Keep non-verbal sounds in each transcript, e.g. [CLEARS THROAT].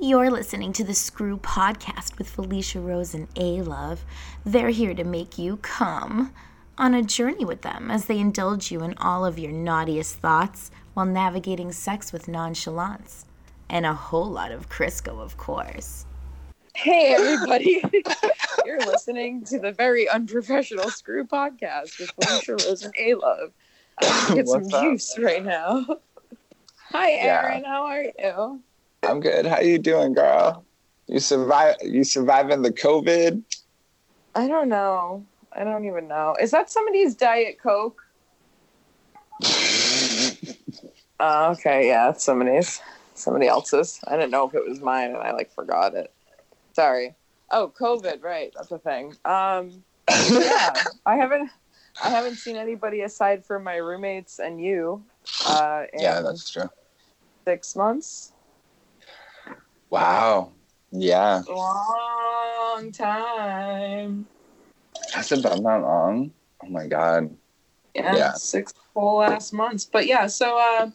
You're listening to the Screw Podcast with Felicia Rose and ALove. They're here to make you come on a journey with them as they indulge you in all of your naughtiest thoughts while navigating sex with nonchalance. And a whole lot of Crisco, of course. Hey, everybody. [LAUGHS] You're listening to the very unprofessional Screw Podcast with Felicia Rose and ALove. I'm [LAUGHS] gonna get some up? juice right now. [LAUGHS] Hi, Yeah. Aaron. How are you? I'm good. How you doing, girl? You survive? You surviving the COVID? I don't know. I don't even know. Is that somebody's Diet Coke? Uh, [LAUGHS] okay, yeah, somebody's. Somebody else's. I didn't know if it was mine, and I like forgot it. Sorry. Oh, COVID. Right, that's a thing. Um, yeah, I haven't. I haven't seen anybody aside from my roommates and you. Uh, in yeah, that's true. six months. Wow. Yeah, Long time. has it been that long? Oh my god. Yeah, Yeah. six whole last months. But yeah, so uh,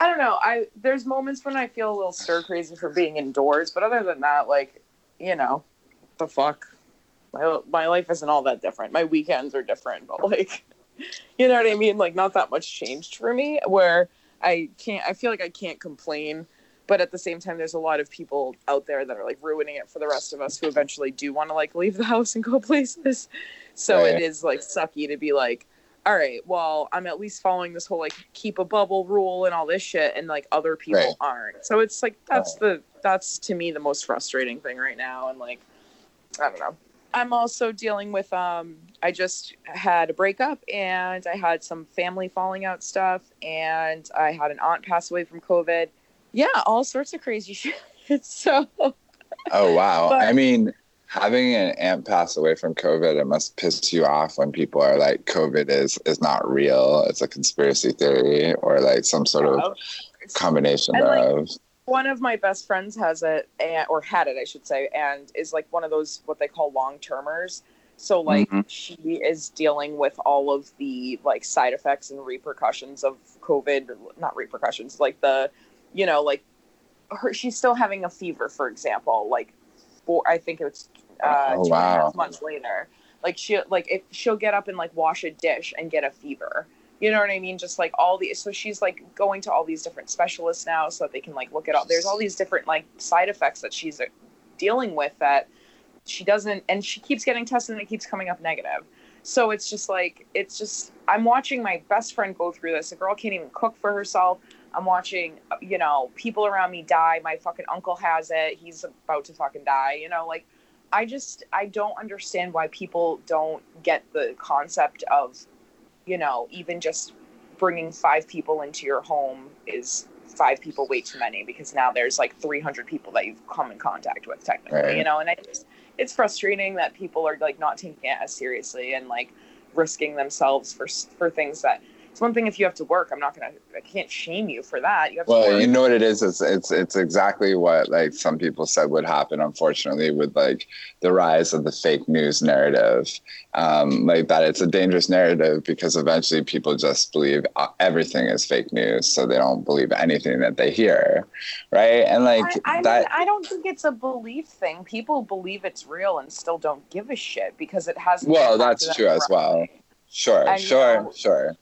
I don't know. I there's moments when I feel a little stir crazy for being indoors, but other than that, like you know, the fuck. My my life isn't all that different. My weekends are different, but like, [LAUGHS] you know what I mean. Like, not that much changed for me. Where I can't. I feel like I can't complain. But at the same time, there's a lot of people out there that are like ruining it for the rest of us who eventually do want to like leave the house and go [LAUGHS] places. So Right. it is like sucky to be like, all right, well, I'm at least following this whole like keep a bubble rule and all this shit, and like other people Right. aren't. So it's like that's the that's to me the most frustrating thing right now, and like I don't know. I'm also dealing with um I just had a breakup and I had some family falling out stuff and I had an aunt pass away from COVID. Yeah, all sorts of crazy [LAUGHS] shit. So Oh wow. But- I mean, having an aunt pass away from COVID, it must piss you off when people are like, COVID is is not real. It's a conspiracy theory or like some sort of combination And, like, one of my best friends has it and, or had it i should say and is like one of those what they call long termers so like Mhm. she is dealing with all of the like side effects and repercussions of covid not repercussions like the you know like her she's still having a fever for example like four i think it's uh Oh, two and a half wow. months later like she like if she'll get up and like wash a dish and get a fever you know what I mean? Just like all the so she's like going to all these different specialists now so that they can like look at all. There's all these different like side effects that she's uh, dealing with that she doesn't, and she keeps getting tested and it keeps coming up negative. So it's just like it's just I'm watching my best friend go through this. A girl can't even cook for herself. I'm watching, you know, people around me die. My fucking uncle has it. He's about to fucking die. You know, like I just I don't understand why people don't get the concept of you know, even just bringing five people into your home is five people way too many because now there's like 300 people that you've come in contact with technically, Right. you know, and I just, it's frustrating that people are like not taking it as seriously and like risking themselves for for things that it's one thing if you have to work. I'm not gonna, I can't shame you for that. You Well, you know what it is? It's it's it's exactly what like some people said would happen. Unfortunately, with like the rise of the fake news narrative, um, like that, it's a dangerous narrative because eventually people just believe uh, everything is fake news, so they don't believe anything that they hear, right? And like I, I, that, mean, I don't think it's a belief thing. People believe it's real and still don't give a shit because it hasn't. well, that's true as well. Sure, I sure, know. sure.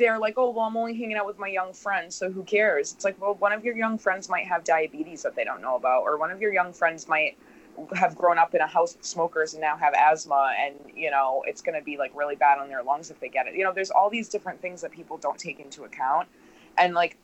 They're like, oh, well, I'm only hanging out with my young friends, so who cares? It's like, well, one of your young friends might have diabetes that they don't know about, or one of your young friends might have grown up in a house of smokers and now have asthma, and you know, it's going to be like really bad on their lungs if they get it. You know, there's all these different things that people don't take into account, and like,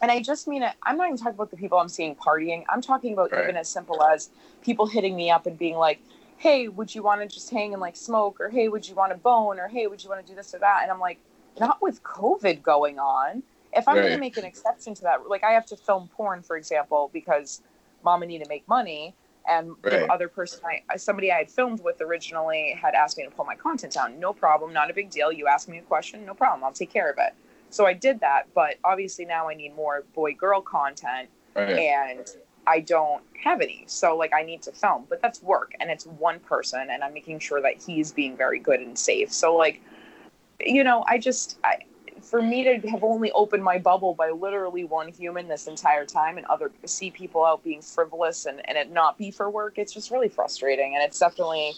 and I just mean it. I'm not even talking about the people I'm seeing partying. I'm talking about Right. even as simple as people hitting me up and being like, hey, would you want to just hang and like smoke, or hey, would you want to bone, or hey, would you want to do this or that? And I'm like not with COVID going on. If I'm going to make an exception to that, like I have to film porn, for example, because mama need to make money, and Right. the other person, I somebody I had filmed with originally had asked me to pull my content down. No problem, not a big deal. You ask me a question, no problem. I'll take care of it. So I did that, but obviously now I need more boy girl content, Right. and I don't have any. So like I need to film, but that's work and it's one person and I'm making sure that he's being very good and safe. So like you know, I just I for me to have only opened my bubble by literally one human this entire time and other see people out being frivolous and, and it not be for work it's just really frustrating. And it's definitely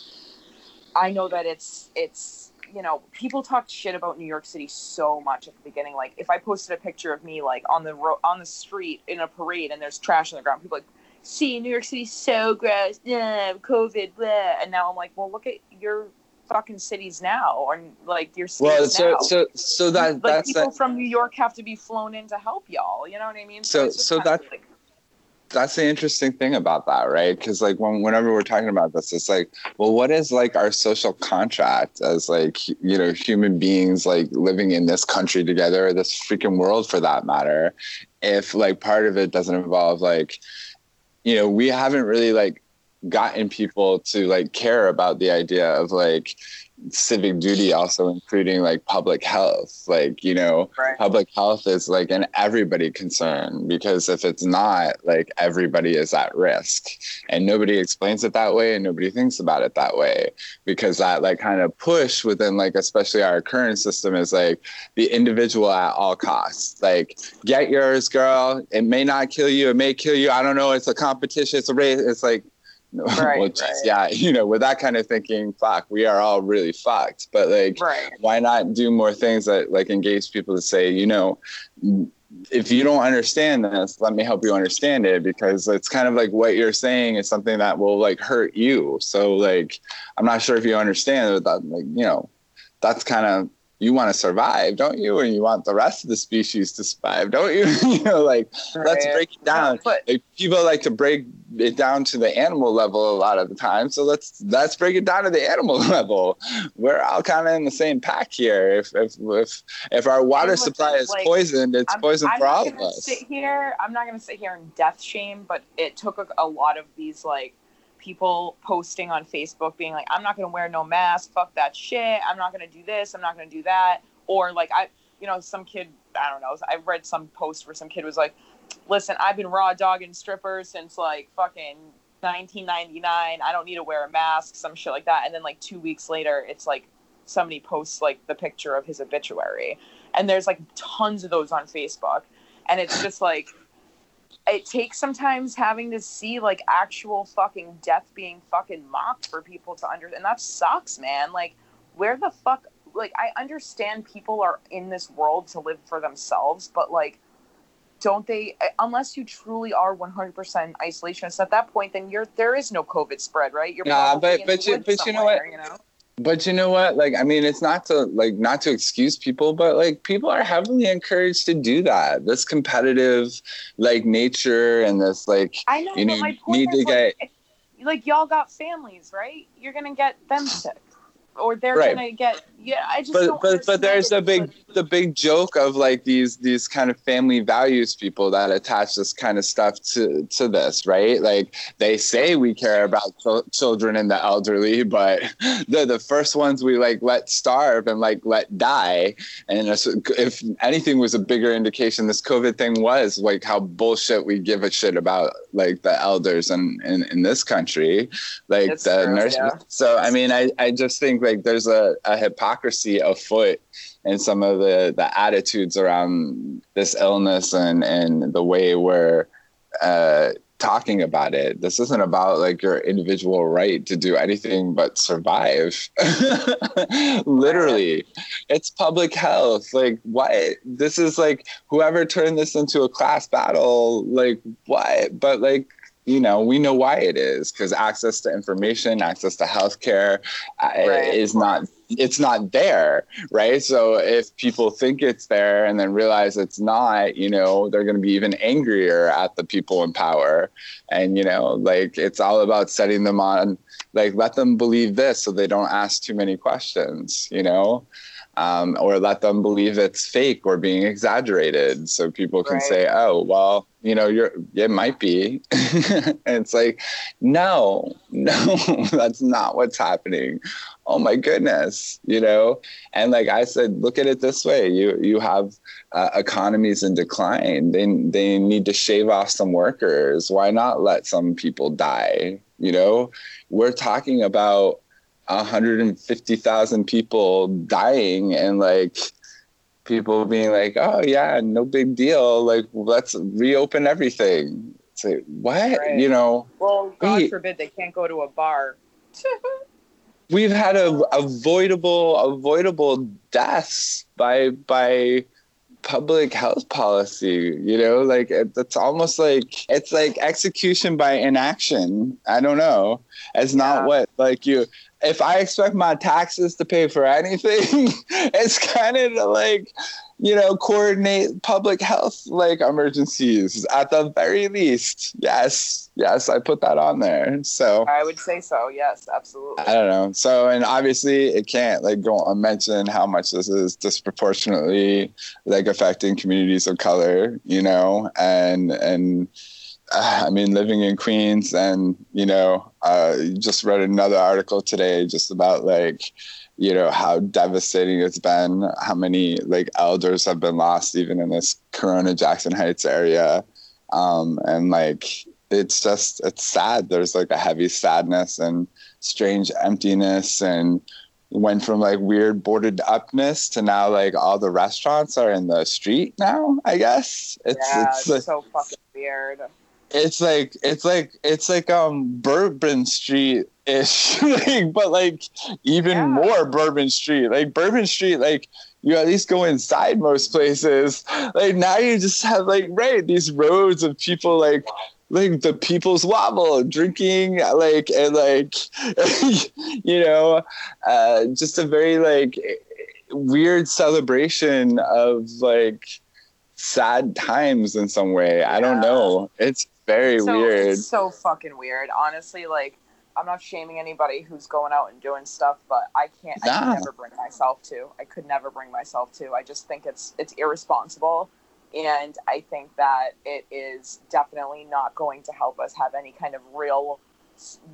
i know that it's it's you know people talked shit about new york city so much at the beginning. Like if i posted a picture of me like on the road on the street in a parade and there's trash on the ground people like see new york city's so gross. Yeah covid blah. and now i'm like well look at your fucking cities now, or like your cities well, so now. so so that like that's people that, from New York have to be flown in to help y'all. You know what I mean? So- so kind that- like, that's the interesting thing about that, right? Because like when whenever we're talking about this, it's like, well, what is like our social contract as like you know human beings like living in this country together, or this freaking world for that matter, if like part of it doesn't involve like, you know, we haven't really like gotten people to like care about the idea of like civic duty also including like public health. Like you know Right. public health is like an everybody concern because if it's not like everybody is at risk. And nobody explains it that way and nobody thinks about it that way because that like kind of push within like especially our current system is like the individual at all costs. Like get yours girl. It may not kill you. It may kill you. I don't know. It's a competition. It's a race. It's like [LAUGHS] Right, well, geez, right. yeah you know with that kind of thinking fuck we are all really fucked but like right. why not do more things that like engage people to say you know if you don't understand this let me help you understand it because it's kind of like what you're saying is something that will like hurt you so like i'm not sure if you understand but that like you know that's kind of you want to survive don't you? And you want the rest of the species to survive don't you? [LAUGHS] You know like let's break it down. But like people like to break it down to the animal level a lot of the time so let's let's break it down to the animal [LAUGHS] level. We're all kind of in the same pack here. If if if, if our water supply is like, poisoned it's I'm, poison I'm for all of us. Sit here, I'm not gonna sit here and death shame, but it took a, a lot of these like people posting on Facebook being like, "I'm not gonna wear no mask. Fuck that shit. I'm not gonna do this. I'm not gonna do that." Or like I, you know, some kid. I don't know. I read some post where some kid was like, "Listen, I've been raw dogging strippers since like fucking." 1999 i don't need to wear a mask some shit like that and then like two weeks later it's like somebody posts like the picture of his obituary and there's like tons of those on facebook and it's just like it takes sometimes having to see like actual fucking death being fucking mocked for people to understand. and that sucks man like where the fuck like i understand people are in this world to live for themselves but like don't they uh, unless you truly are 100% isolationist at that point then you're there is no covid spread right you're Nah, but- but you- but you know what? you know but you know what like i mean it's not to like not to excuse people but like people are heavily encouraged to do that this competitive like nature and this like I know, You need- my point need is to like, if- like y'all got families, right? You're gonna get them sick, or they're Right. gonna get. Yeah, I just. but don't but but there's a big the big joke of like these these kind of family values people that attach this kind of stuff to to this right? Like they say we care about chil- children and the elderly but [LAUGHS] they're the first ones we like let starve and like let die. And if, anything was a bigger indication this covid thing was like how bullshit we give a shit about like the elders in in, in this country like the true, nurse yeah. so i mean i i just think like there's a, a hypocrisy afoot in some of the the attitudes around this illness and and the way we're uh talking about it. This isn't about like your individual right to do anything but survive. [LAUGHS] Literally. It's public health. Like what? this is like whoever turned this into a class battle like what? But like you know we know why it is because access to information access to healthcare uh, Right. is not it's not there right? So if people think it's there and then realize it's not you know they're going to be even angrier at the people in power. And you know like it's all about setting them on like let them believe this so they don't ask too many questions you know um, or let them believe it's fake or being exaggerated. So people can Right. say oh well you know you're it might be. [LAUGHS] And it's like no no [LAUGHS] that's not what's happening. Oh my goodness you know? And like i said look at it this way. You you have uh, economies in decline. They they need to shave off some workers. Why not let some people die? You know? We're talking about 150,000 people dying and like people being like, "Oh yeah, no big deal. Like let's reopen everything." It's like what right. you know? Well, God wait. forbid they can't go to a bar. [LAUGHS] We've had a avoidable avoidable deaths by by public health policy you know like it, it's almost like it's like execution by inaction i don't know it's yeah. not what like you if I expect my taxes to pay for anything, [LAUGHS] it's kind of like, you know, coordinate public health like emergencies at the very least. Yes, yes, I put that on there. So I would say so. Yes, absolutely. I don't know. So and obviously it can't like go on mention how much this is disproportionately like affecting communities of color, you know, and and [SIGHS] I mean, living in Queens, and you know, uh, just read another article today just about like, you know, how devastating it's been, how many like elders have been lost even in this Corona Jackson Heights area, um, and like it's just it's sad. There's like a heavy sadness and strange emptiness, and went from like weird boarded upness to now like all the restaurants are in the street now. I guess it's yeah, it's, it's so fucking weird it's like it's like it's like um Bourbon Street ish, [LAUGHS] like, but like even yeah. more Bourbon Street. Like Bourbon Street, like you at least go inside most places. Like now you just have like right these roads of people like like the people's wobble drinking like and like [LAUGHS] you know uh just a very like weird celebration of like sad times in some way. Yeah. I don't know. It's very so, weird. It's so fucking weird. Honestly, like I'm not shaming anybody who's going out and doing stuff, but I can't. Nah. I could never bring myself to. I could never bring myself to. I just think it's it's irresponsible, and I think that it is definitely not going to help us have any kind of real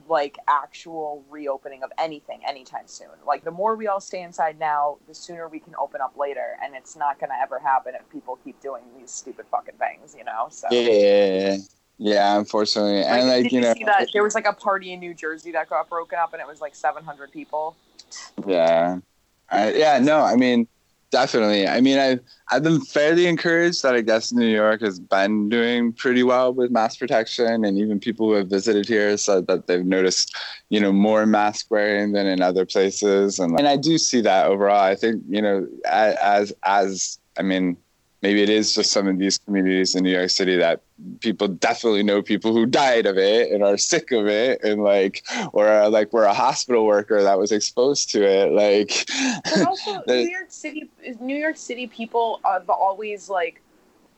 like actual reopening of anything anytime soon. Like the more we all stay inside now, the sooner we can open up later, and it's not going to ever happen if people keep doing these stupid fucking things, you know. So yeah, yeah, unfortunately, like, and like you, know, that there was like a party in New Jersey that got broken up, and it was like 700 people. Yeah, I, yeah, no, I mean, definitely. I mean, I've I've been fairly encouraged that I guess New York has been doing pretty well with mask protection, and even people who have visited here said that they've noticed, you know, more mask wearing than in other places, and and I do see that overall. I think you know, as as I mean maybe it is just some of these communities in New York City that people definitely know people who died of it and are sick of it and like or like we're a hospital worker that was exposed to it like but also the, [LAUGHS] New York City New York City people have always like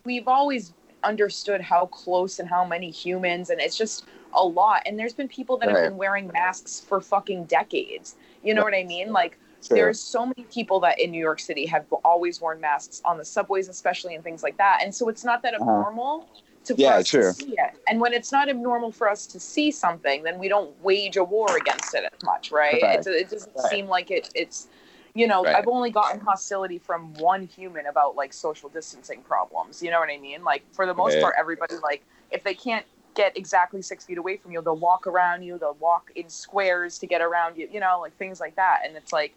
we've always understood how close and how many humans and it's just a lot. And there's been people that right. have been wearing masks for fucking decades. You know what I mean? Like Sure. There's so many people that in New York City have always worn masks on the subways, especially and things like that. And so it's not that uh-huh. abnormal uh-huh. to, yeah, true. to see it. And when it's not abnormal for us to see something, then we don't wage a war against it as much, right? right. it doesn't right. seem like it. It's you know, right. I've only gotten hostility from one human about like social distancing problems. You know what I mean? Like for the most part, everybody like if they can't get exactly six feet away from you, they'll walk around you. They'll walk in squares to get around you. You know, like things like that. And it's like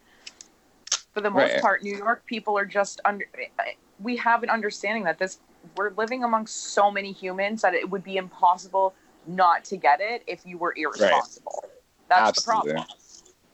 for the most right. part, New York people are just under. We have an understanding that this we're living amongst so many humans that it would be impossible not to get it if you were irresponsible. Right. That's Absolutely. the problem.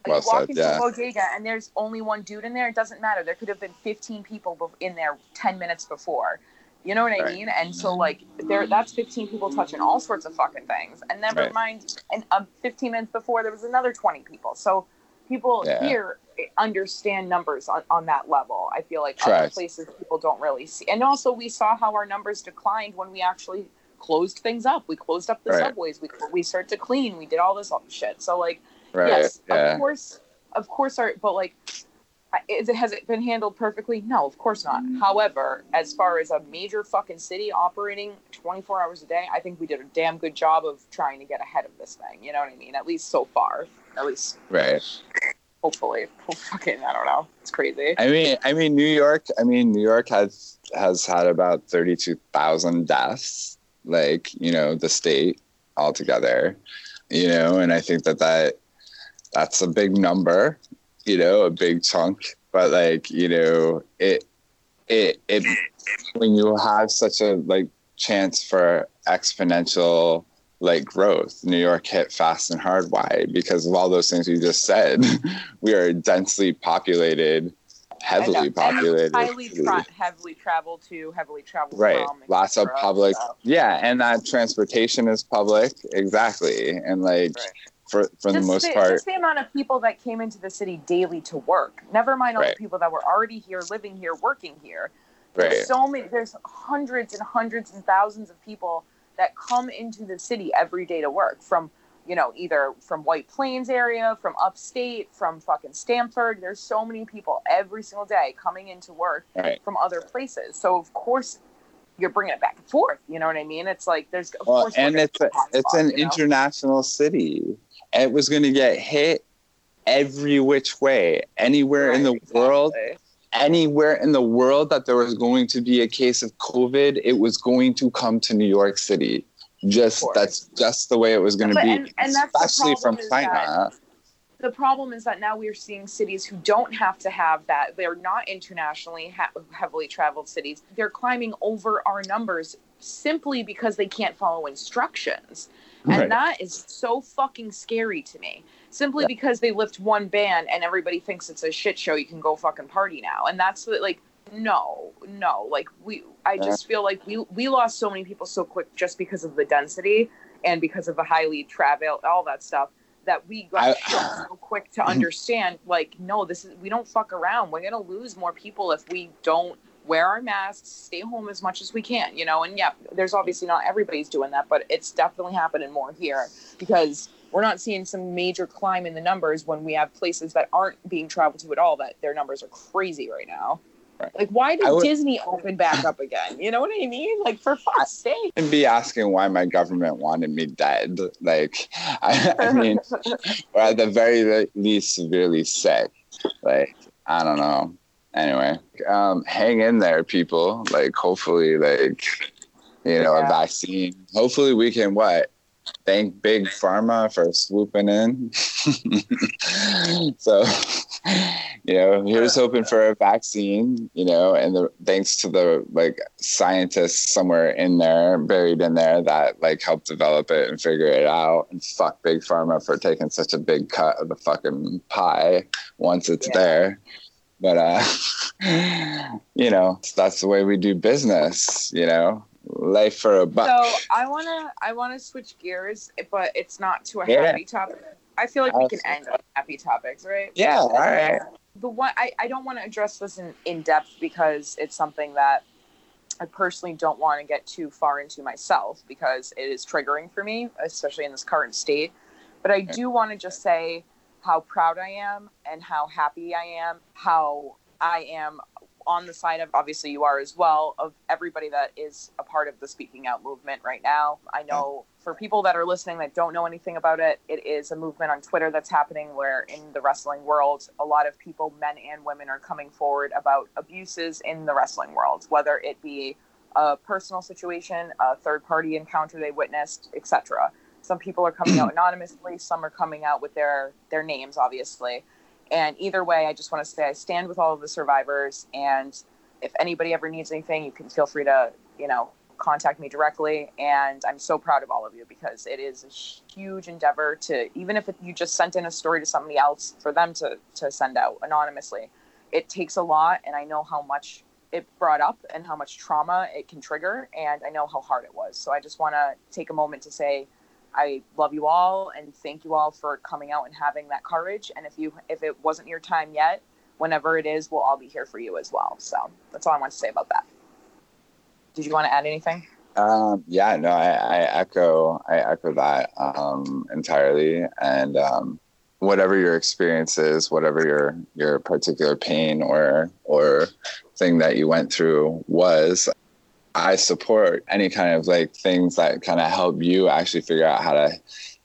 Well you walk said, into yeah. a bodega and there's only one dude in there. It doesn't matter. There could have been 15 people in there 10 minutes before. You know what I right. mean? And so like there, that's 15 people touching all sorts of fucking things. And never right. mind, and um, 15 minutes before there was another 20 people. So people yeah. here understand numbers on, on that level. I feel like other places people don't really see. And also, we saw how our numbers declined when we actually closed things up. We closed up the right. subways. We we started to clean. We did all this shit. So like, yes, yeah. of course, of course, our but like. Is it has it been handled perfectly? No, of course not. Mm. However, as far as a major fucking city operating 24 hours a day, I think we did a damn good job of trying to get ahead of this thing. You know what I mean? At least so far. At least. Right hopefully fucking i don't know it's crazy i mean i mean new york i mean new york has has had about 32000 deaths like you know the state altogether you know and i think that that that's a big number you know a big chunk but like you know it it it when you have such a like chance for exponential like growth. New York hit fast and hard. Why? Because of all those things you just said. [LAUGHS] we are densely populated, heavily uh, populated, highly tra- heavily traveled to, heavily traveled right. from. Lots of public, So, yeah, and that transportation is public, exactly, and like Right. For for the most the, part, just the amount of people that came into the city daily to work. Never mind all Right. the people that were already here, living here, working here. right? There's so many. There's hundreds and hundreds and thousands of people that come into the city every day to work from, you know, either from White Plains area, from upstate, from fucking Stamford. There's so many people every single day coming into work Right. from other places. So of course, you're bringing it back and forth. You know what I mean? It's like there's of Well, course and it's a, it's spots, an you know? international city. It was going to get hit every which way, anywhere in the Right, world. Anywhere in the world that there was going to be a case of COVID, it was going to come to New York City. Just that's just the way it was going to be, and- and especially from that- China. the problem is that now we're seeing cities who don't have to have that they're not internationally ha- heavily traveled cities they're climbing over our numbers simply because they can't follow instructions and Right. that is so fucking scary to me simply Yeah. because they lift one ban and everybody thinks it's a shit show you can go fucking party now and that's the, like no no like we i just feel like we we lost so many people so quick just because of the density and because of the highly travel all that stuff that we got I- [CLEARS THROAT] so quick to understand like no this is we don't fuck around we're gonna lose more people if we don't wear our masks stay home as much as we can you know and yeah there's obviously not everybody's doing that but it's definitely happening more here because we're not seeing some major climb in the numbers when we have places that aren't being traveled to at all that their numbers are crazy right now Right. like why did would- disney open back up again you know what i mean like for fuck's sake And be asking why my government wanted me dead. Like, I, I mean, [LAUGHS] or at the very least severely sick. Like, I don't know. Anyway, um, hang in there, people. Like, hopefully, like, you know, a vaccine. Hopefully, we can what? Thank Big Pharma for swooping in. [LAUGHS] so, [LAUGHS] you know, here's hoping for a vaccine. You know, and the thanks to the like scientists somewhere in there, buried in there, that like helped develop it and figure it out. And fuck Big Pharma for taking such a big cut of the fucking pie once it's Yeah. there. But uh, [LAUGHS] you know, that's the way we do business. You know, life for a buck. So I wanna I wanna switch gears, but it's not to a Yeah. happy topic. I feel like we can end on happy topics, right? yeah, all right. The one I, I don't want to address this in, in depth because it's something that I personally don't want to get too far into myself because it is triggering for me, especially in this current state. But I do want to just say how proud I am and how happy I am, how I am on the side of obviously you are as well of everybody that is a part of the speaking out movement right now. I know for people that are listening that don't know anything about it, it is a movement on Twitter that's happening where in the wrestling world, a lot of people, men and women, are coming forward about abuses in the wrestling world, whether it be a personal situation, a third party encounter they witnessed, etc. Some people are coming out anonymously, some are coming out with their their names, obviously. And either way, I just want to say I stand with all of the survivors. And if anybody ever needs anything, you can feel free to, you know, contact me directly. And I'm so proud of all of you because it is a huge endeavor to, even if you just sent in a story to somebody else for them to, to send out anonymously, it takes a lot. And I know how much it brought up and how much trauma it can trigger. And I know how hard it was. So I just want to take a moment to say, I love you all and thank you all for coming out and having that courage. And if you if it wasn't your time yet, whenever it is, we'll all be here for you as well. So that's all I want to say about that. Did you want to add anything? Um, yeah, no, I, I echo, I echo that um, entirely. And um, whatever your experience is, whatever your your particular pain or or thing that you went through was, I support any kind of like things that kind of help you actually figure out how to,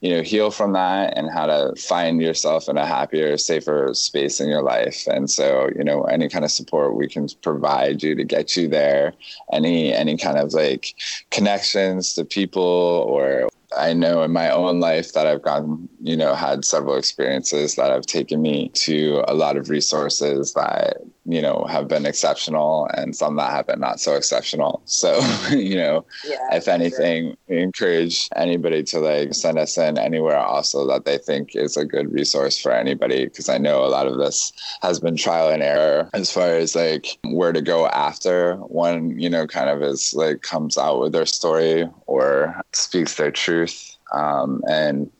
you know, heal from that and how to find yourself in a happier, safer space in your life. And so, you know, any kind of support we can provide you to get you there, any any kind of like connections to people or I know in my own life that I've gone, you know, had several experiences that have taken me to a lot of resources that, you know have been exceptional and some that have been not so exceptional. So [LAUGHS] you know Yeah, if anything we encourage anybody to like send us in anywhere also that they think is a good resource for anybody because i know a lot of this has been trial and error as far as like where to go after one you know kind of is like comes out with their story or speaks their truth. Um, and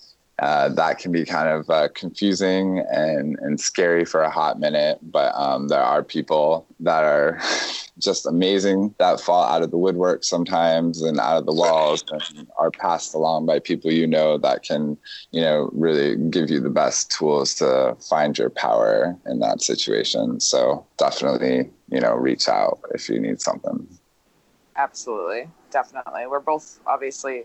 uh, that can be kind of uh, confusing and, and scary for a hot minute. But um, there are people that are [LAUGHS] just amazing that fall out of the woodwork sometimes and out of the walls and are passed along by people you know that can, you know, really give you the best tools to find your power in that situation. So definitely, you know, reach out if you need something. absolutely, definitely. We're both obviously.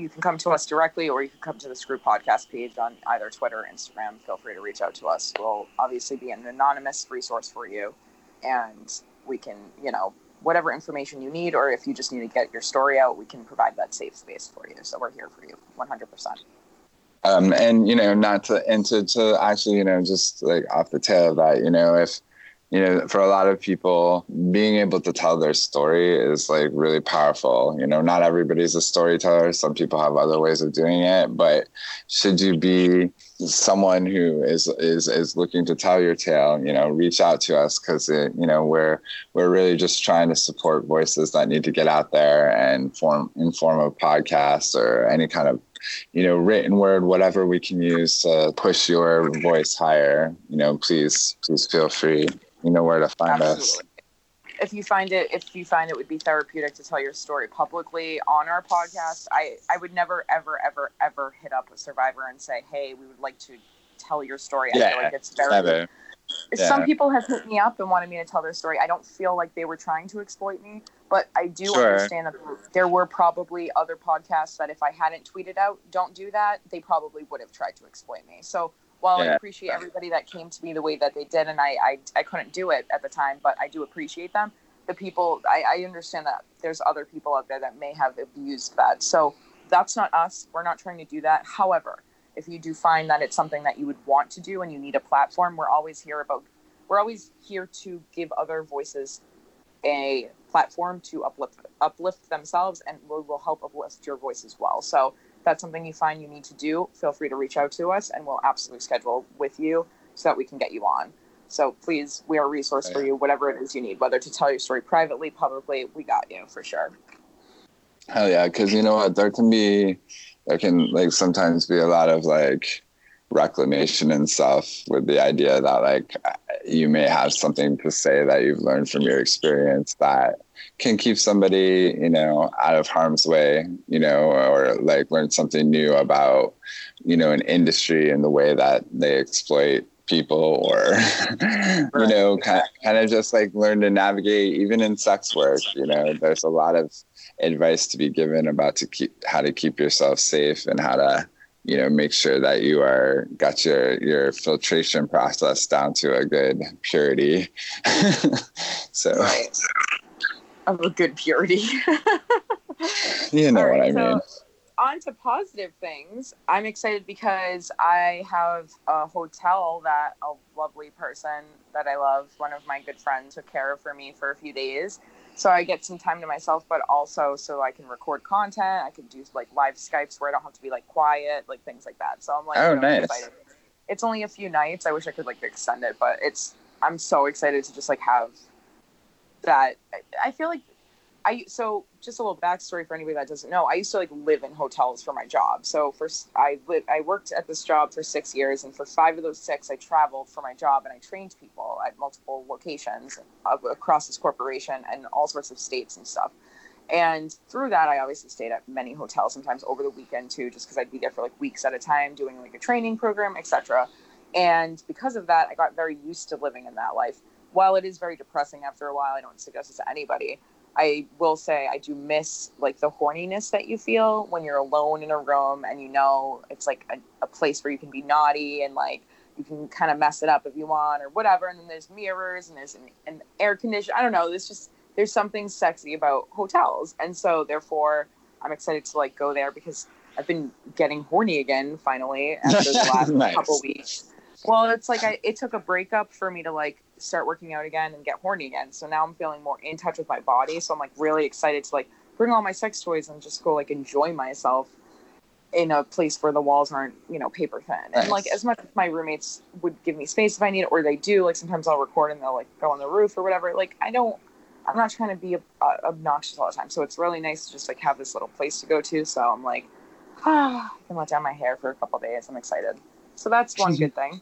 You can come to us directly, or you can come to the Screw Podcast page on either Twitter or Instagram. Feel free to reach out to us. We'll obviously be an anonymous resource for you, and we can, you know, whatever information you need, or if you just need to get your story out, we can provide that safe space for you. So we're here for you, one hundred percent. um, and you know not to and to, to actually you know just like off the tail of that you know if you know for a lot of people being able to tell their story is like really powerful. You know not everybody's a storyteller. Some people have other ways of doing it. But should you be someone who is is is looking to tell your tale you know reach out to us because you know we're we're really just trying to support voices that need to get out there and form in form of podcasts or any kind of you know written word whatever we can use to push your voice higher you know please please feel free you know where to find us If you find it, if you find it would be therapeutic to tell your story publicly on our podcast, I, I would never, ever, ever, ever hit up a survivor and say, "Hey, we would like to tell your story." I Yeah, feel like it's very. Never. Some people have hit me up and wanted me to tell their story. I don't feel like they were trying to exploit me, but I do Sure. understand that there were probably other podcasts that if I hadn't tweeted out, "Don't do that," they probably would have tried to exploit me. So while I appreciate everybody that came to me the way that they did, and I, I, I couldn't do it at the time, but I do appreciate them. The people, I, I understand that there's other people out there that may have abused that. So that's not us. We're not trying to do that. However, if you do find that it's something that you would want to do and you need a platform, we're always here about, we're always here to give other voices a platform to uplift uplift themselves and we will help uplift your voice as well. So that's something you find you need to do, feel free to reach out to us and we'll absolutely schedule with you so that we can get you on. So please, we are a resource for oh, you, whatever it is you need, whether to tell your story privately, publicly, we got you for sure. Hell yeah, because you know what, there can be, there can like sometimes be a lot of like reclamation and stuff with the idea that like you may have something to say that you've learned from your experience that can keep somebody you know out of harm's way you know or like learn something new about you know an industry and the way that they exploit people or [LAUGHS] you know kind, kind of just like learn to navigate even in sex work you know. There's a lot of advice to be given about to keep how to keep yourself safe and how to you know make sure that you are got your your filtration process down to a good purity [LAUGHS] so Right. Of a good purity. [LAUGHS] you know All what i so- mean on to positive things. I'm excited because I have a hotel that a lovely person that I love, one of my good friends, took care of for me for a few days. So I get some time to myself, but also so I can record content. I can do like live Skypes where I don't have to be like quiet, like things like that. So I'm like, Oh, really nice. excited. It's only a few nights. I wish I could like extend it, but it's. I'm so excited to just like have that. I feel like I so just a little backstory for anybody that doesn't know. I used to like live in hotels for my job. So first, I lived, I worked at this job for six years, and for five of those six, I traveled for my job and I trained people at multiple locations across this corporation and all sorts of states and stuff. And through that, I obviously stayed at many hotels, sometimes over the weekend too, just because I'd be there for like weeks at a time, doing like a training program, etc. And because of that, I got very used to living in that life. While it is very depressing after a while, I don't suggest it to anybody. I will say I do miss like the horniness that you feel when you're alone in a room and you know it's like a, a place where you can be naughty and like you can kind of mess it up if you want or whatever. And then there's mirrors and there's an, an air conditioner. I don't know. There's just there's something sexy about hotels, and so therefore I'm excited to like go there because I've been getting horny again finally after the [LAUGHS] last Nice. couple weeks. Well, it's like I it took a breakup for me to like start working out again and get horny again. So now I'm feeling more in touch with my body. So I'm like really excited to like bring all my sex toys and just go like enjoy myself in a place where the walls aren't you know paper thin. And like as much as my roommates would give me space if I need it, or they do. Like sometimes I'll record and they'll like go on the roof or whatever. Like I don't. I'm not trying to be uh, obnoxious all the time. So it's really nice to just like have this little place to go to. So I'm like, ah, [SIGHS] I can let down my hair for a couple days. I'm excited. So that's one [LAUGHS] good thing.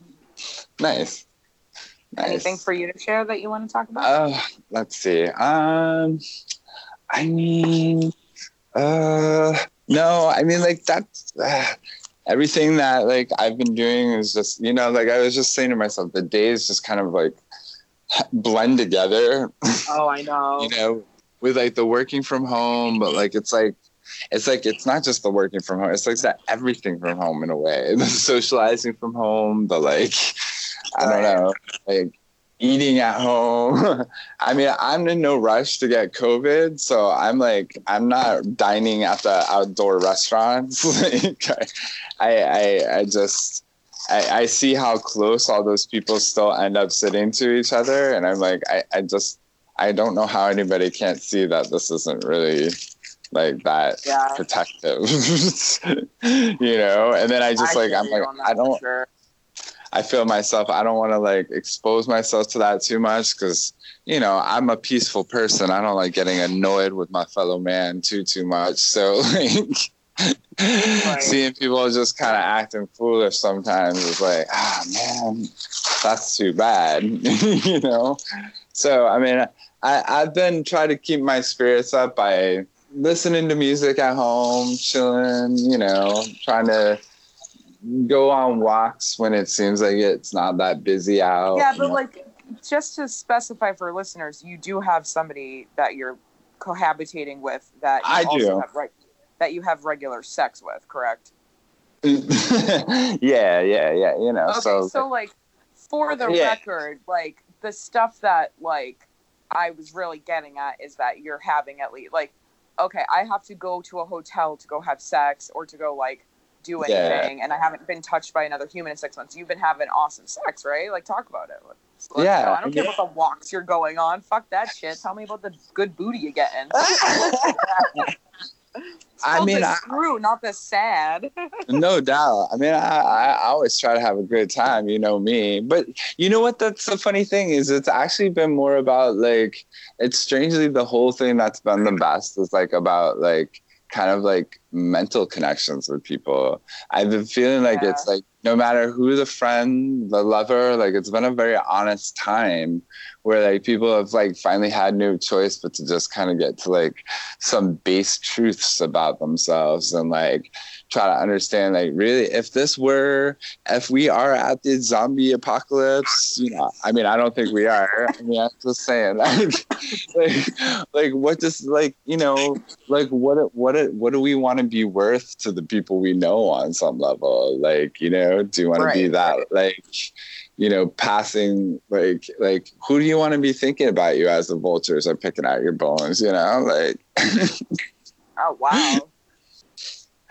Nice. Nice. Anything for you to share that you want to talk about? Uh, let's see. Um, I mean, uh, no, I mean, like that's uh, everything that like I've been doing is just, you know, like I was just saying to myself, the days just kind of like blend together, [LAUGHS] oh, I know. you know, with like the working from home, but like it's like. It's like it's not just the working from home. It's like that everything from home in a way. [LAUGHS] The socializing from home, the like, I don't know, like eating at home. [LAUGHS] I mean, I'm in no rush to get COVID, so I'm like, I'm not dining at the outdoor restaurants. [LAUGHS] like, I, I, I just, I, I see how close all those people still end up sitting to each other, and I'm like, I, I just, I don't know how anybody can't see that this isn't really like that Yeah. protective, [LAUGHS] you know. And then I just I like, I'm like, I don't. sure. I feel myself. I don't want to like expose myself to that too much because you know I'm a peaceful person. I don't like getting annoyed with my fellow man too too much. So [LAUGHS] like seeing people just kind of acting foolish sometimes is like, ah man, that's too bad, [LAUGHS] you know. So I mean, I I've been trying to keep my spirits up by listening to music at home, chilling, you know, trying to go on walks when it seems like it's not that busy out. Yeah, but like, just to specify for listeners, you do have somebody that you're cohabitating with that you I also do. have reg- that you have regular sex with, correct? [LAUGHS] yeah, yeah, yeah. You know, Okay, so, so, like, for the Yeah. record, like the stuff that like I was really getting at is that you're having at least like, okay, I have to go to a hotel to go have sex or to go like do Yeah. anything, and I haven't been touched by another human in six months. You've been having awesome sex, right? Like, talk about it. Let's- Yeah, go. I don't care yeah. about the walks you're going on. Fuck that shit. Tell me about the good booty you're getting. [LAUGHS] [LAUGHS] I mean, I- screw, not the sad. [LAUGHS] no doubt. I mean, I I always try to have a good time. You know me, but you know what? That's the funny thing is, it's actually been more about like it's strangely the whole thing that's been the best is like about like kind of like mental connections with people. I've been feeling like Yeah. it's like no matter who the friend, the lover, like it's been a very honest time where like people have like finally had no choice but to just kind of get to like some base truths about themselves and like try to understand like really if this were if we are at the zombie apocalypse you know i mean i don't think we are i mean i'm just saying [LAUGHS] like like, like what does like you know like what what what do we want to be worth to the people we know on some level like you know do you want to be that right. like you know passing like like who do you want to be thinking about you as the vultures are picking out your bones you know like [LAUGHS] Oh wow.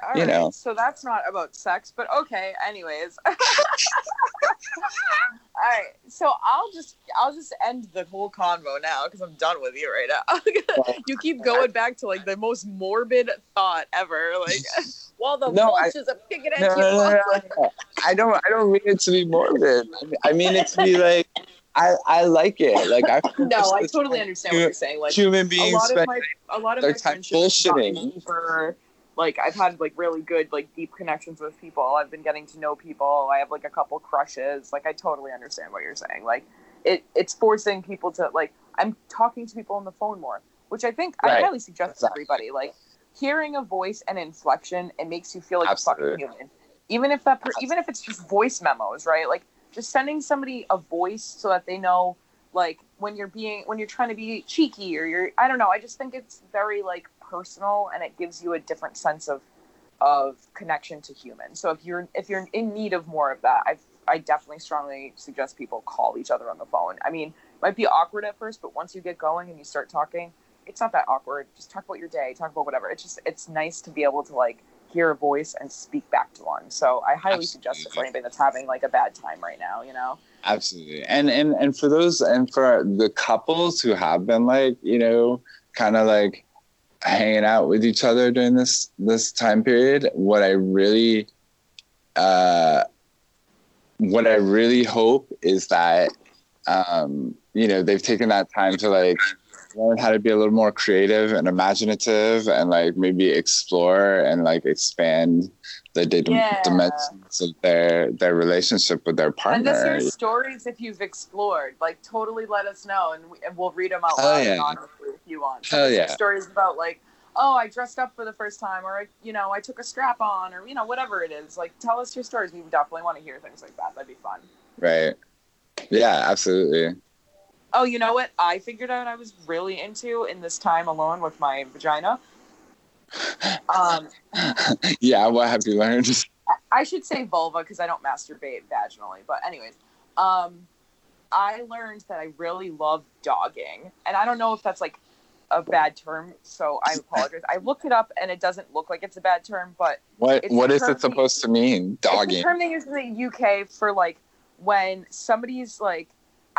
All You right, know. So that's not about sex, but okay. Anyways. [LAUGHS] All right. So I'll just I'll just end the whole convo now because I'm done with you right now. [LAUGHS] you keep going back to like the most morbid thought ever. Like [LAUGHS] while the No, I- vultures are picking at no, your no, no, no. I don't. I don't mean it to be morbid. I mean- I it to be like, I, I like it. Like I. No, I totally understand what you're saying. Like Human beings, a lot of my a lot of their my time friendships have gotten bullshitting. deeper. Like I've had like really good like deep connections with people. I've been getting to know people. I have like a couple crushes. Like I totally understand what you're saying. Like it it's forcing people to like I'm talking to people on the phone more, which I think I highly suggest to everybody. Like hearing a voice and inflection, it makes you feel like a fucking human. Even if that per- even if it's just voice memos, right? Like just sending somebody a voice so that they know like when you're being when you're trying to be cheeky or you're I don't know, I just think it's very like personal and it gives you a different sense of of connection to human. So if you're if you're in need of more of that, I I definitely strongly suggest people call each other on the phone. I mean, it might be awkward at first, but once you get going and you start talking, it's not that awkward. Just talk about your day, talk about whatever. It's just it's nice to be able to like hear a voice and speak back to one. So I highly suggest it for anybody that's having like a bad time right now. You know. Absolutely. And and and for those and for the couples who have been like, you know, kind of like hanging out with each other during this this time period, what I really uh what I really hope is that um you know, they've taken that time to like learn how to be a little more creative and imaginative and like maybe explore and like expand the Yeah. dimensions of their their relationship with their partner. And your stories if you've explored. Like, totally let us know, and, we, and we'll read them out Hell loud yeah. Anonymously if you want. Hell yeah. stories about like, oh, I dressed up for the first time, or you know, I took a strap on, or you know, whatever it is. Like, tell us your stories. We definitely want to hear things like that. That'd be fun. Right. Yeah, absolutely. Oh, you know what? I figured out I was really into in this time alone with my vagina. [LAUGHS] Um, yeah, what have you learned? [LAUGHS] I should say vulva because I don't masturbate vaginally. But anyways, um, I learned that I really love dogging, and I don't know if that's like a bad term, so I [LAUGHS] apologize. I looked it up, and it doesn't look like it's a bad term, but What It's what is it supposed to mean? it's a term they use in the UK for like when somebody's like.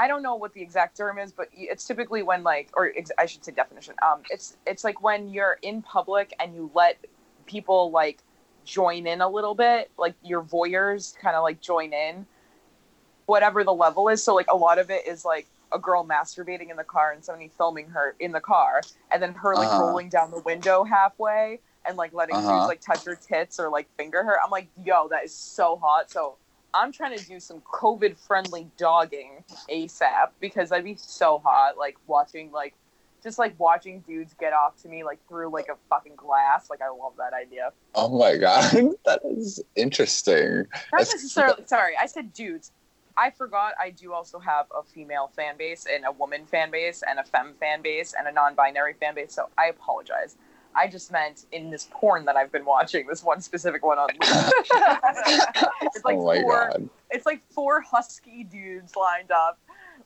I don't know what the exact term is, but it's typically when like, or ex- I should say definition. Um, it's it's like when you're in public and you let people like join in a little bit, like your voyeurs kind of like join in, whatever the level is. So like a lot of it is like a girl masturbating in the car and somebody filming her in the car, and then her like Uh-huh. rolling down the window halfway and like letting Uh-huh. dudes like touch her tits or like finger her. I'm like, yo, that is so hot. So I'm trying to do some COVID friendly dogging ASAP because that'd be so hot. Like watching like just like watching dudes get off to me like through like a fucking glass. Like I love that idea. Oh my [LAUGHS] god, that is interesting. Not necessarily. Sorry, I said dudes. I forgot. I do also have a female fan base and a woman fan base and a femme fan base and a non-binary fan base. So I apologize. I just meant in this porn that I've been watching, this one specific one on. [LAUGHS] it's like oh four. god. It's like four husky dudes lined up,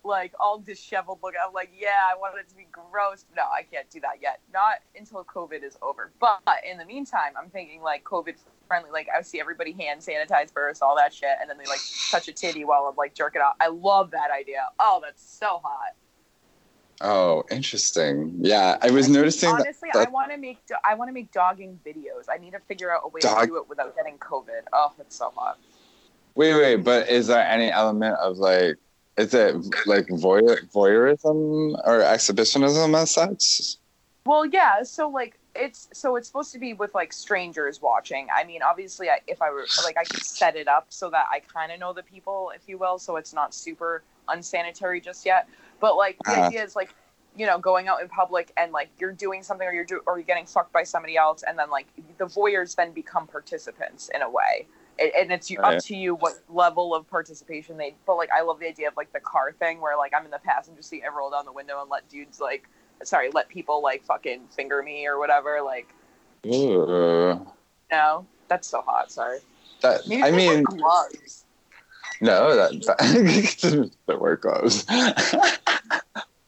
like all disheveled looking. I'm like, yeah, I want it to be gross. No, I can't do that yet. Not until COVID is over. But in the meantime, I'm thinking like COVID friendly. Like I see everybody hand sanitize first, all that shit, and then they like touch a titty while I'm like jerking off. I love that idea. Oh, that's so hot. Oh, interesting. Yeah, I was noticing that, Honestly, I that want to make do- I want to make dogging videos. I need to figure out a way to do it without getting COVID. Oh, it's so hot. Wait, wait, but is there any element of like is it like voyeur, voyeurism or exhibitionism as such? Well, yeah. So like it's so it's supposed to be with like strangers watching. I mean, obviously, I, if I were like I could set it up so that I kind of know the people, if you will, so it's not super unsanitary just yet. But like the Uh-huh. idea is like you know going out in public and like you're doing something or you're do- or you're getting fucked by somebody else, and then like the voyeurs then become participants in a way. It, and it's Right. up to you what level of participation they. But like, I love the idea of like the car thing, where like I'm in the passenger seat, I roll down the window and let dudes like sorry, let people like fucking finger me or whatever. Like, Ooh. no, that's so hot. Sorry. That Maybe I mean, gloves. no, that, that [LAUGHS] the work gloves. [LAUGHS]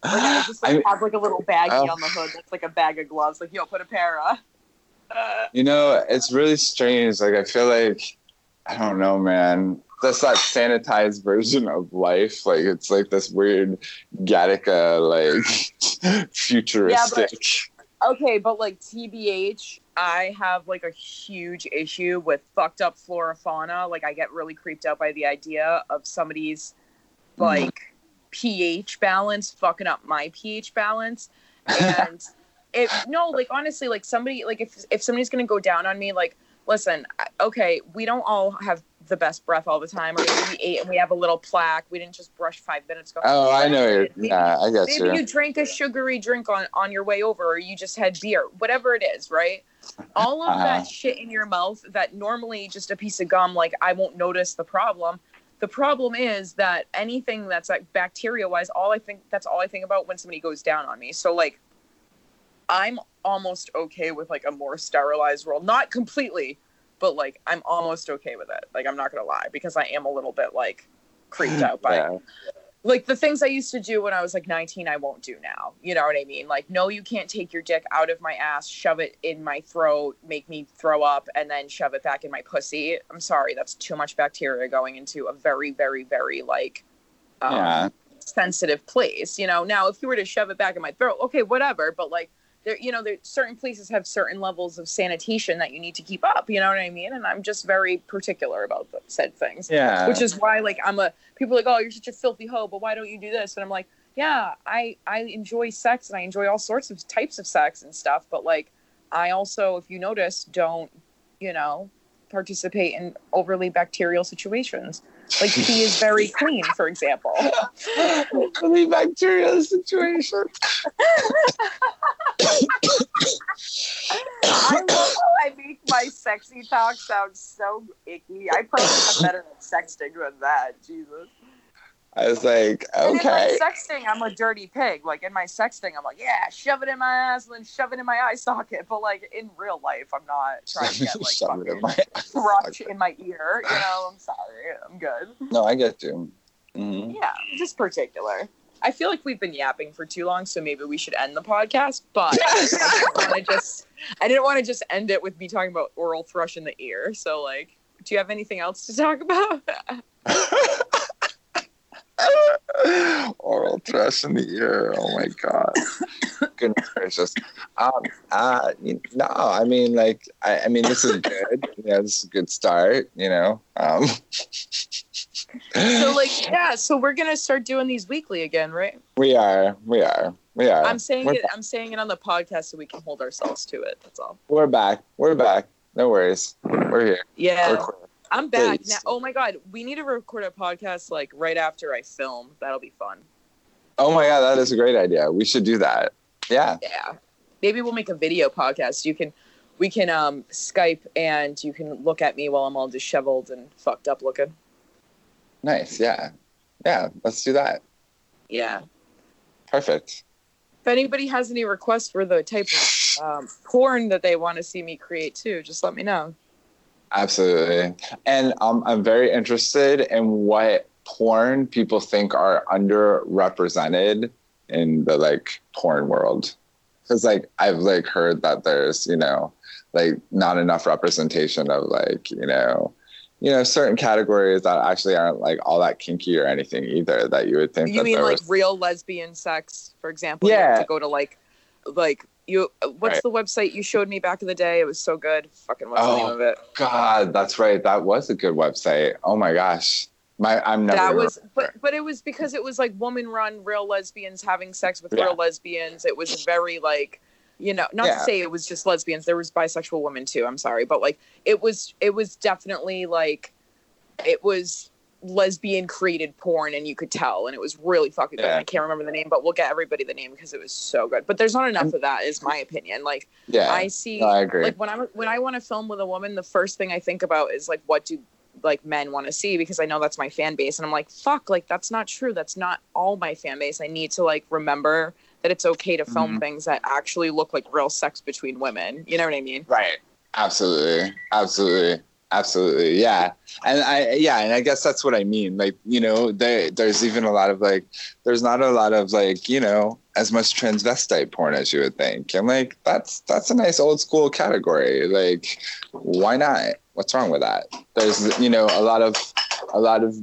Like, I just like I mean- have like a little baggie Oh. on the hood that's like a bag of gloves. Like, yo, put a pair of. Uh, You know, it's really strange. Like I feel like I don't know, man. That's that sanitized version of life. Like it's like this weird Gattaca like [LAUGHS] futuristic. okay, but like TBH, I have like a huge issue with fucked up flora fauna. Like, I get really creeped out by the idea of somebody's like pH balance fucking up my pH balance. And [LAUGHS] it no, like honestly, like somebody like if if somebody's gonna go down on me, like listen, okay, we don't all have the best breath all the time, or maybe we ate and we have a little plaque. We didn't just brush five minutes ago. oh, I know. You're, Maybe- yeah, I guess Maybe you. you drank a sugary drink on on your way over, or you just had beer, whatever it is, right? All of Uh-huh. that shit in your mouth that normally just a piece of gum, like I won't notice the problem. The problem is that anything that's like bacteria wise, all I think that's all I think about when somebody goes down on me. So like, I'm almost okay with like a more sterilized world, not completely, but like I'm almost okay with it. Like I'm not gonna lie because I am a little bit like creeped [LAUGHS] out by Yeah. like the things I used to do when I was like 19, I won't do now. You know what I mean? Like, no, you can't take your dick out of my ass, shove it in my throat, make me throw up, and then shove it back in my pussy. I'm sorry, that's too much bacteria going into a very, very, very like um, Yeah. sensitive place. You know, now if you were to shove it back in my throat, okay, whatever. But like, there, you know, there certain places have certain levels of sanitation that you need to keep up. You know what I mean? And I'm just very particular about the, said things Yeah. which is why like i'm a people like oh you're such a filthy hoe but why don't you do this and i'm like yeah i i enjoy sex and i enjoy all sorts of types of sex and stuff but like i also if you notice don't you know participate in overly bacterial situations like pee is very clean for example [LAUGHS] really bacterial situation. [LAUGHS] i love how i make my sexy talk sound so icky i probably am better at sexting than that jesus I was like, okay. my sexting, I'm a dirty pig. Like in my sexting, I'm like, yeah, shove it in my ass and then shove it in my eye socket. But like in real life, I'm not trying to get like Shove it in my thrush in my ear. You know, I'm sorry. I'm good. No, I get you. Mhm. Yeah, just particular. I feel like we've been yapping for too long, so maybe we should end the podcast. But I didn't want to just, I didn't want to just end it with me talking about oral thrush in the ear. So like, do you have anything else to talk about? [LAUGHS] [LAUGHS] Oral thrush in the ear. Oh my god. [LAUGHS] Goodness gracious. Um, uh, no, I mean, like, I, I mean, this is good. [LAUGHS] Know, this is a good start. You know. Um, so like, yeah. So we're gonna start doing these weekly again, right? we are, we are, we are. I'm saying we're, it. I'm saying it on the podcast so we can hold ourselves to it. That's all. We're back. We're back. No worries. We're here. Yeah, We're. I'm back Please. now. Oh my god, we need to record a podcast like right after I film. That'll be fun. Oh my god, that is a great idea. We should do that. Yeah. Yeah, maybe we'll make a video podcast. You can, we can um Skype and you can look at me while I'm all disheveled and fucked up looking. Nice. Yeah. Yeah. Let's do that. Yeah. Perfect. If anybody has any requests for the type of um, porn that they want to see me create too, just let me know. Absolutely. And um, I'm very interested in what porn people think are underrepresented in the like porn world. Cause like I've like heard that there's, you know, like not enough representation of like, you know, you know, certain categories that actually aren't like all that kinky or anything either that you would think You mean like was real lesbian sex, for example? Yeah. to go to like, like you. Uh, what's Right. the website you showed me back in the day? It was so good. Fucking what's the name Oh, of it? God, that's right. That was a good website. Oh my gosh. My I'm never that was, but but it was because it was like woman run, real lesbians having sex with Yeah. real lesbians. It was very like, you know, not Yeah. to say it was just lesbians. There was bisexual women too. I'm sorry, but like it was, it was definitely like, it was lesbian created porn and you could tell and it was really fucking good Yeah. i can't remember the name but we'll get everybody the name because it was so good but there's not enough of that is my opinion like yeah. i see no, I agree. like when i when i want to film with a woman the first thing i think about is like what do like men want to see because i know that's my fan base and i'm like fuck like that's not true that's not all my fan base i need to like remember that it's okay to film Mhm. things that actually look like real sex between women you know what i mean Right. Absolutely. Absolutely. Absolutely. Yeah. And I yeah, and I guess that's what I mean. Like, you know, there there's even a lot of like there's not a lot of like, you know, as much transvestite porn as you would think. And like that's that's a nice old school category. Like, why not? What's wrong with that? There's you know, a lot of a lot of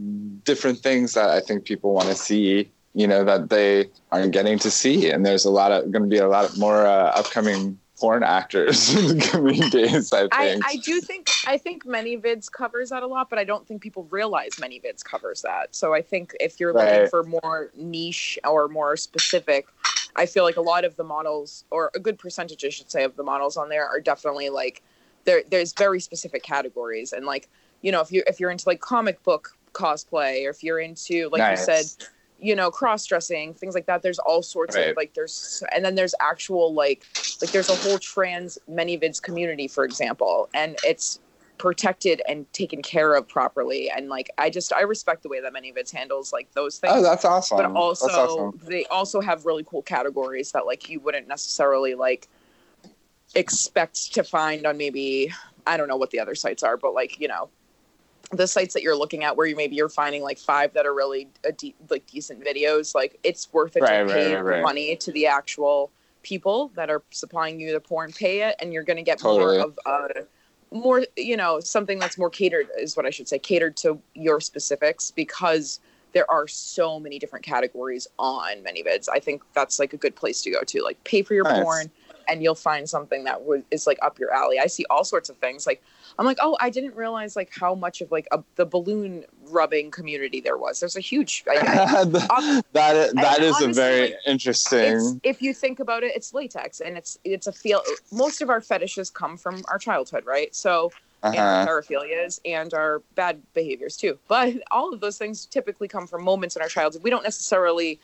different things that I think people want to see, you know, that they aren't getting to see. And there's a lot of going to be a lot more uh, upcoming porn actors [LAUGHS] in the coming days. I I, think. I do think I think ManyVids covers that a lot, but I don't think people realize ManyVids covers that. So I think if you're looking for more niche or more specific, I feel like a lot of the models, or a good percentage, I should say, of the models on there are definitely like there. There's very specific categories, and like you know, if you if you're into like comic book cosplay, or if you're into like Nice. you said, you know, cross dressing, things like that. There's all sorts Right. of like there's and then there's actual like like there's a whole trans ManyVids community, for example, and it's protected and taken care of properly. And like I just I respect the way that ManyVids handles like those oh, things. Oh, that's awesome. but also awesome. they also have really cool categories that like you wouldn't necessarily like expect to find on maybe I don't know what the other sites are, but like, you know, the sites that you're looking at where you maybe you're finding like five that are really a de- like decent videos like it's worth it Right, to pay right, right, money to the actual people that are supplying you the porn pay it and you're going to get Totally. more of uh more you know something that's more catered is what i should say catered to your specifics because there are so many different categories on many ManyVids. I think that's like a good place to go to. Like pay for your Nice. porn and you'll find something that would is like up your alley. I see all sorts of things. Like I'm like, oh, I didn't realize like how much of like a, the balloon rubbing community there was. There's a huge. I, I, [LAUGHS] [LAUGHS] that is, that and is a very like, interesting. if you think about it, it's latex and it's it's a feel. Most of our fetishes come from our childhood, right? So and Uh-huh. our paraphilias and our bad behaviors too. But all of those things typically come from moments in our childhood. We don't necessarily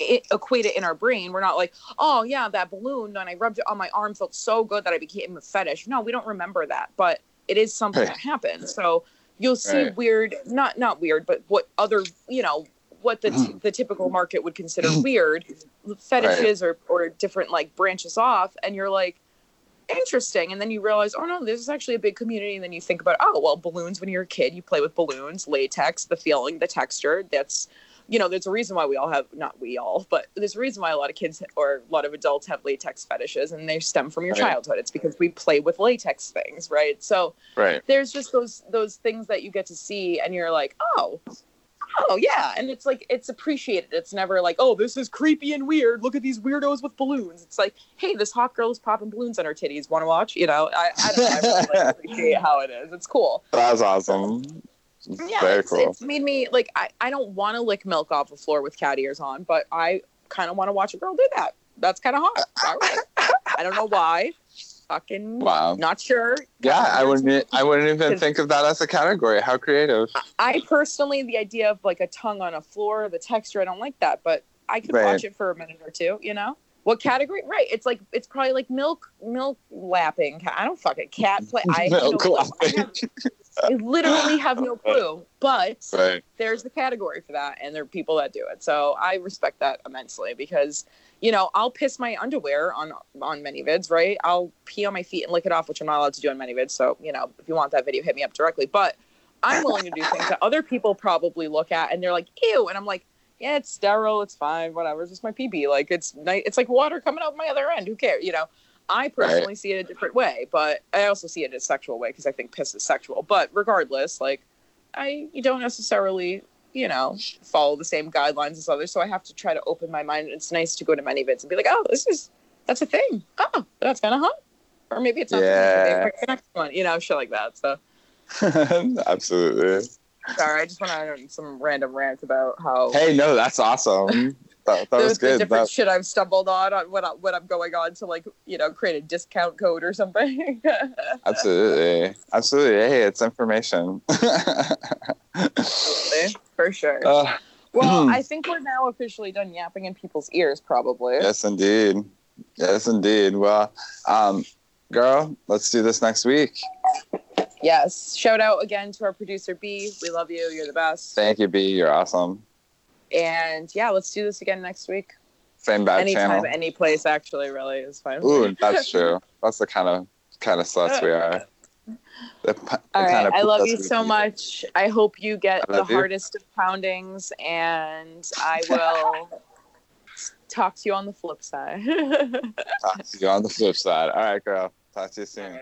i equate it in our brain. We're not like, oh yeah, that balloon and I rubbed it on my arm felt so good that I became a fetish. No, we don't remember that, but it is something Right. that happens. So you'll see Right. weird, not not weird, but what other you know what the t- mm-hmm. the typical market would consider mm-hmm. weird fetishes or or different like branches off, and you're like interesting and then you realize oh no this is actually a big community and then you think about oh well balloons when you're a kid you play with balloons latex the feeling the texture that's you know there's a reason why we all have not we all but there's a reason why a lot of kids or a lot of adults have latex fetishes and they stem from your Right. childhood. It's because we play with latex things right? So right. there's just those those things that you get to see and you're like oh oh yeah. And it's like it's appreciated. It's never like oh this is creepy and weird. Look at these weirdos with balloons. It's like hey this hot girl is popping balloons on her titties. Want to watch? You know i, I don't know. I really like, [LAUGHS] appreciate how it is. It's cool. That's awesome. Yeah very it's, cool. it's made me like i, I don't want to lick milk off the floor with cat ears on but i kind of want to watch a girl do that that's kind of hot All right. [LAUGHS] i don't know why fucking Wow. not sure Yeah, I wouldn't. I wouldn't even [LAUGHS] think of that as a category. How creative. I personally, the idea of like a tongue on a floor, the texture, I don't like that, but I could Right. watch it for a minute or two, you know? What category? Right. It's like, it's probably like milk, milk lapping. I don't fucking cat play. I, [LAUGHS] Milk clue. I, have, I literally have no clue, but Right. there's the category for that, and there are people that do it. So I respect that immensely because, you know, I'll piss my underwear on on ManyVids, right? I'll pee on my feet and lick it off, which I'm not allowed to do on ManyVids. So you know, if you want that video, hit me up directly. But I'm willing to do things that other people probably look at and they're like, ew, and I'm like. Yeah, it's sterile. It's fine. Whatever. It's just my PB. Like it's nice. It's like water coming out my other end. Who cares? You know. I personally see it a different way, but I also see it a sexual way because I think piss is sexual. But regardless, like I you don't necessarily, you know, follow the same guidelines as others. So I have to try to open my mind. It's nice to go to ManyVids and be like, oh, this is that's a thing. Oh, that's kind of hot. Or maybe it's not. Yeah. The next one, you know, shit like that. So [LAUGHS] Absolutely. sorry, I just went on some random rant about how Hey, no, that's awesome. That, that the, was the good. different That, shit I've stumbled on, on when, I, when I'm going on to like you know create a discount code or something. [LAUGHS] absolutely. Absolutely. Hey, it's information. Absolutely, for sure. Uh, well. [CLEARS THROAT] I think we're now officially done yapping in people's ears, probably. yes, indeed. Yes, indeed. Well, um, girl, let's do this next week. Yes. Shout out again to our producer B. We love you. You're the best. Thank you, B. You're awesome. And yeah, let's do this again next week. Same bad Anytime, channel. any place, actually, really is fine. Ooh, that's [LAUGHS] true. That's the kind of kind of sluts we are. The, the All right. I love you so much. I hope you get the you. hardest of poundings, and I [LAUGHS] will talk to you on the flip side. [LAUGHS] Talk to you on the flip side. All right, girl. Talk to you soon.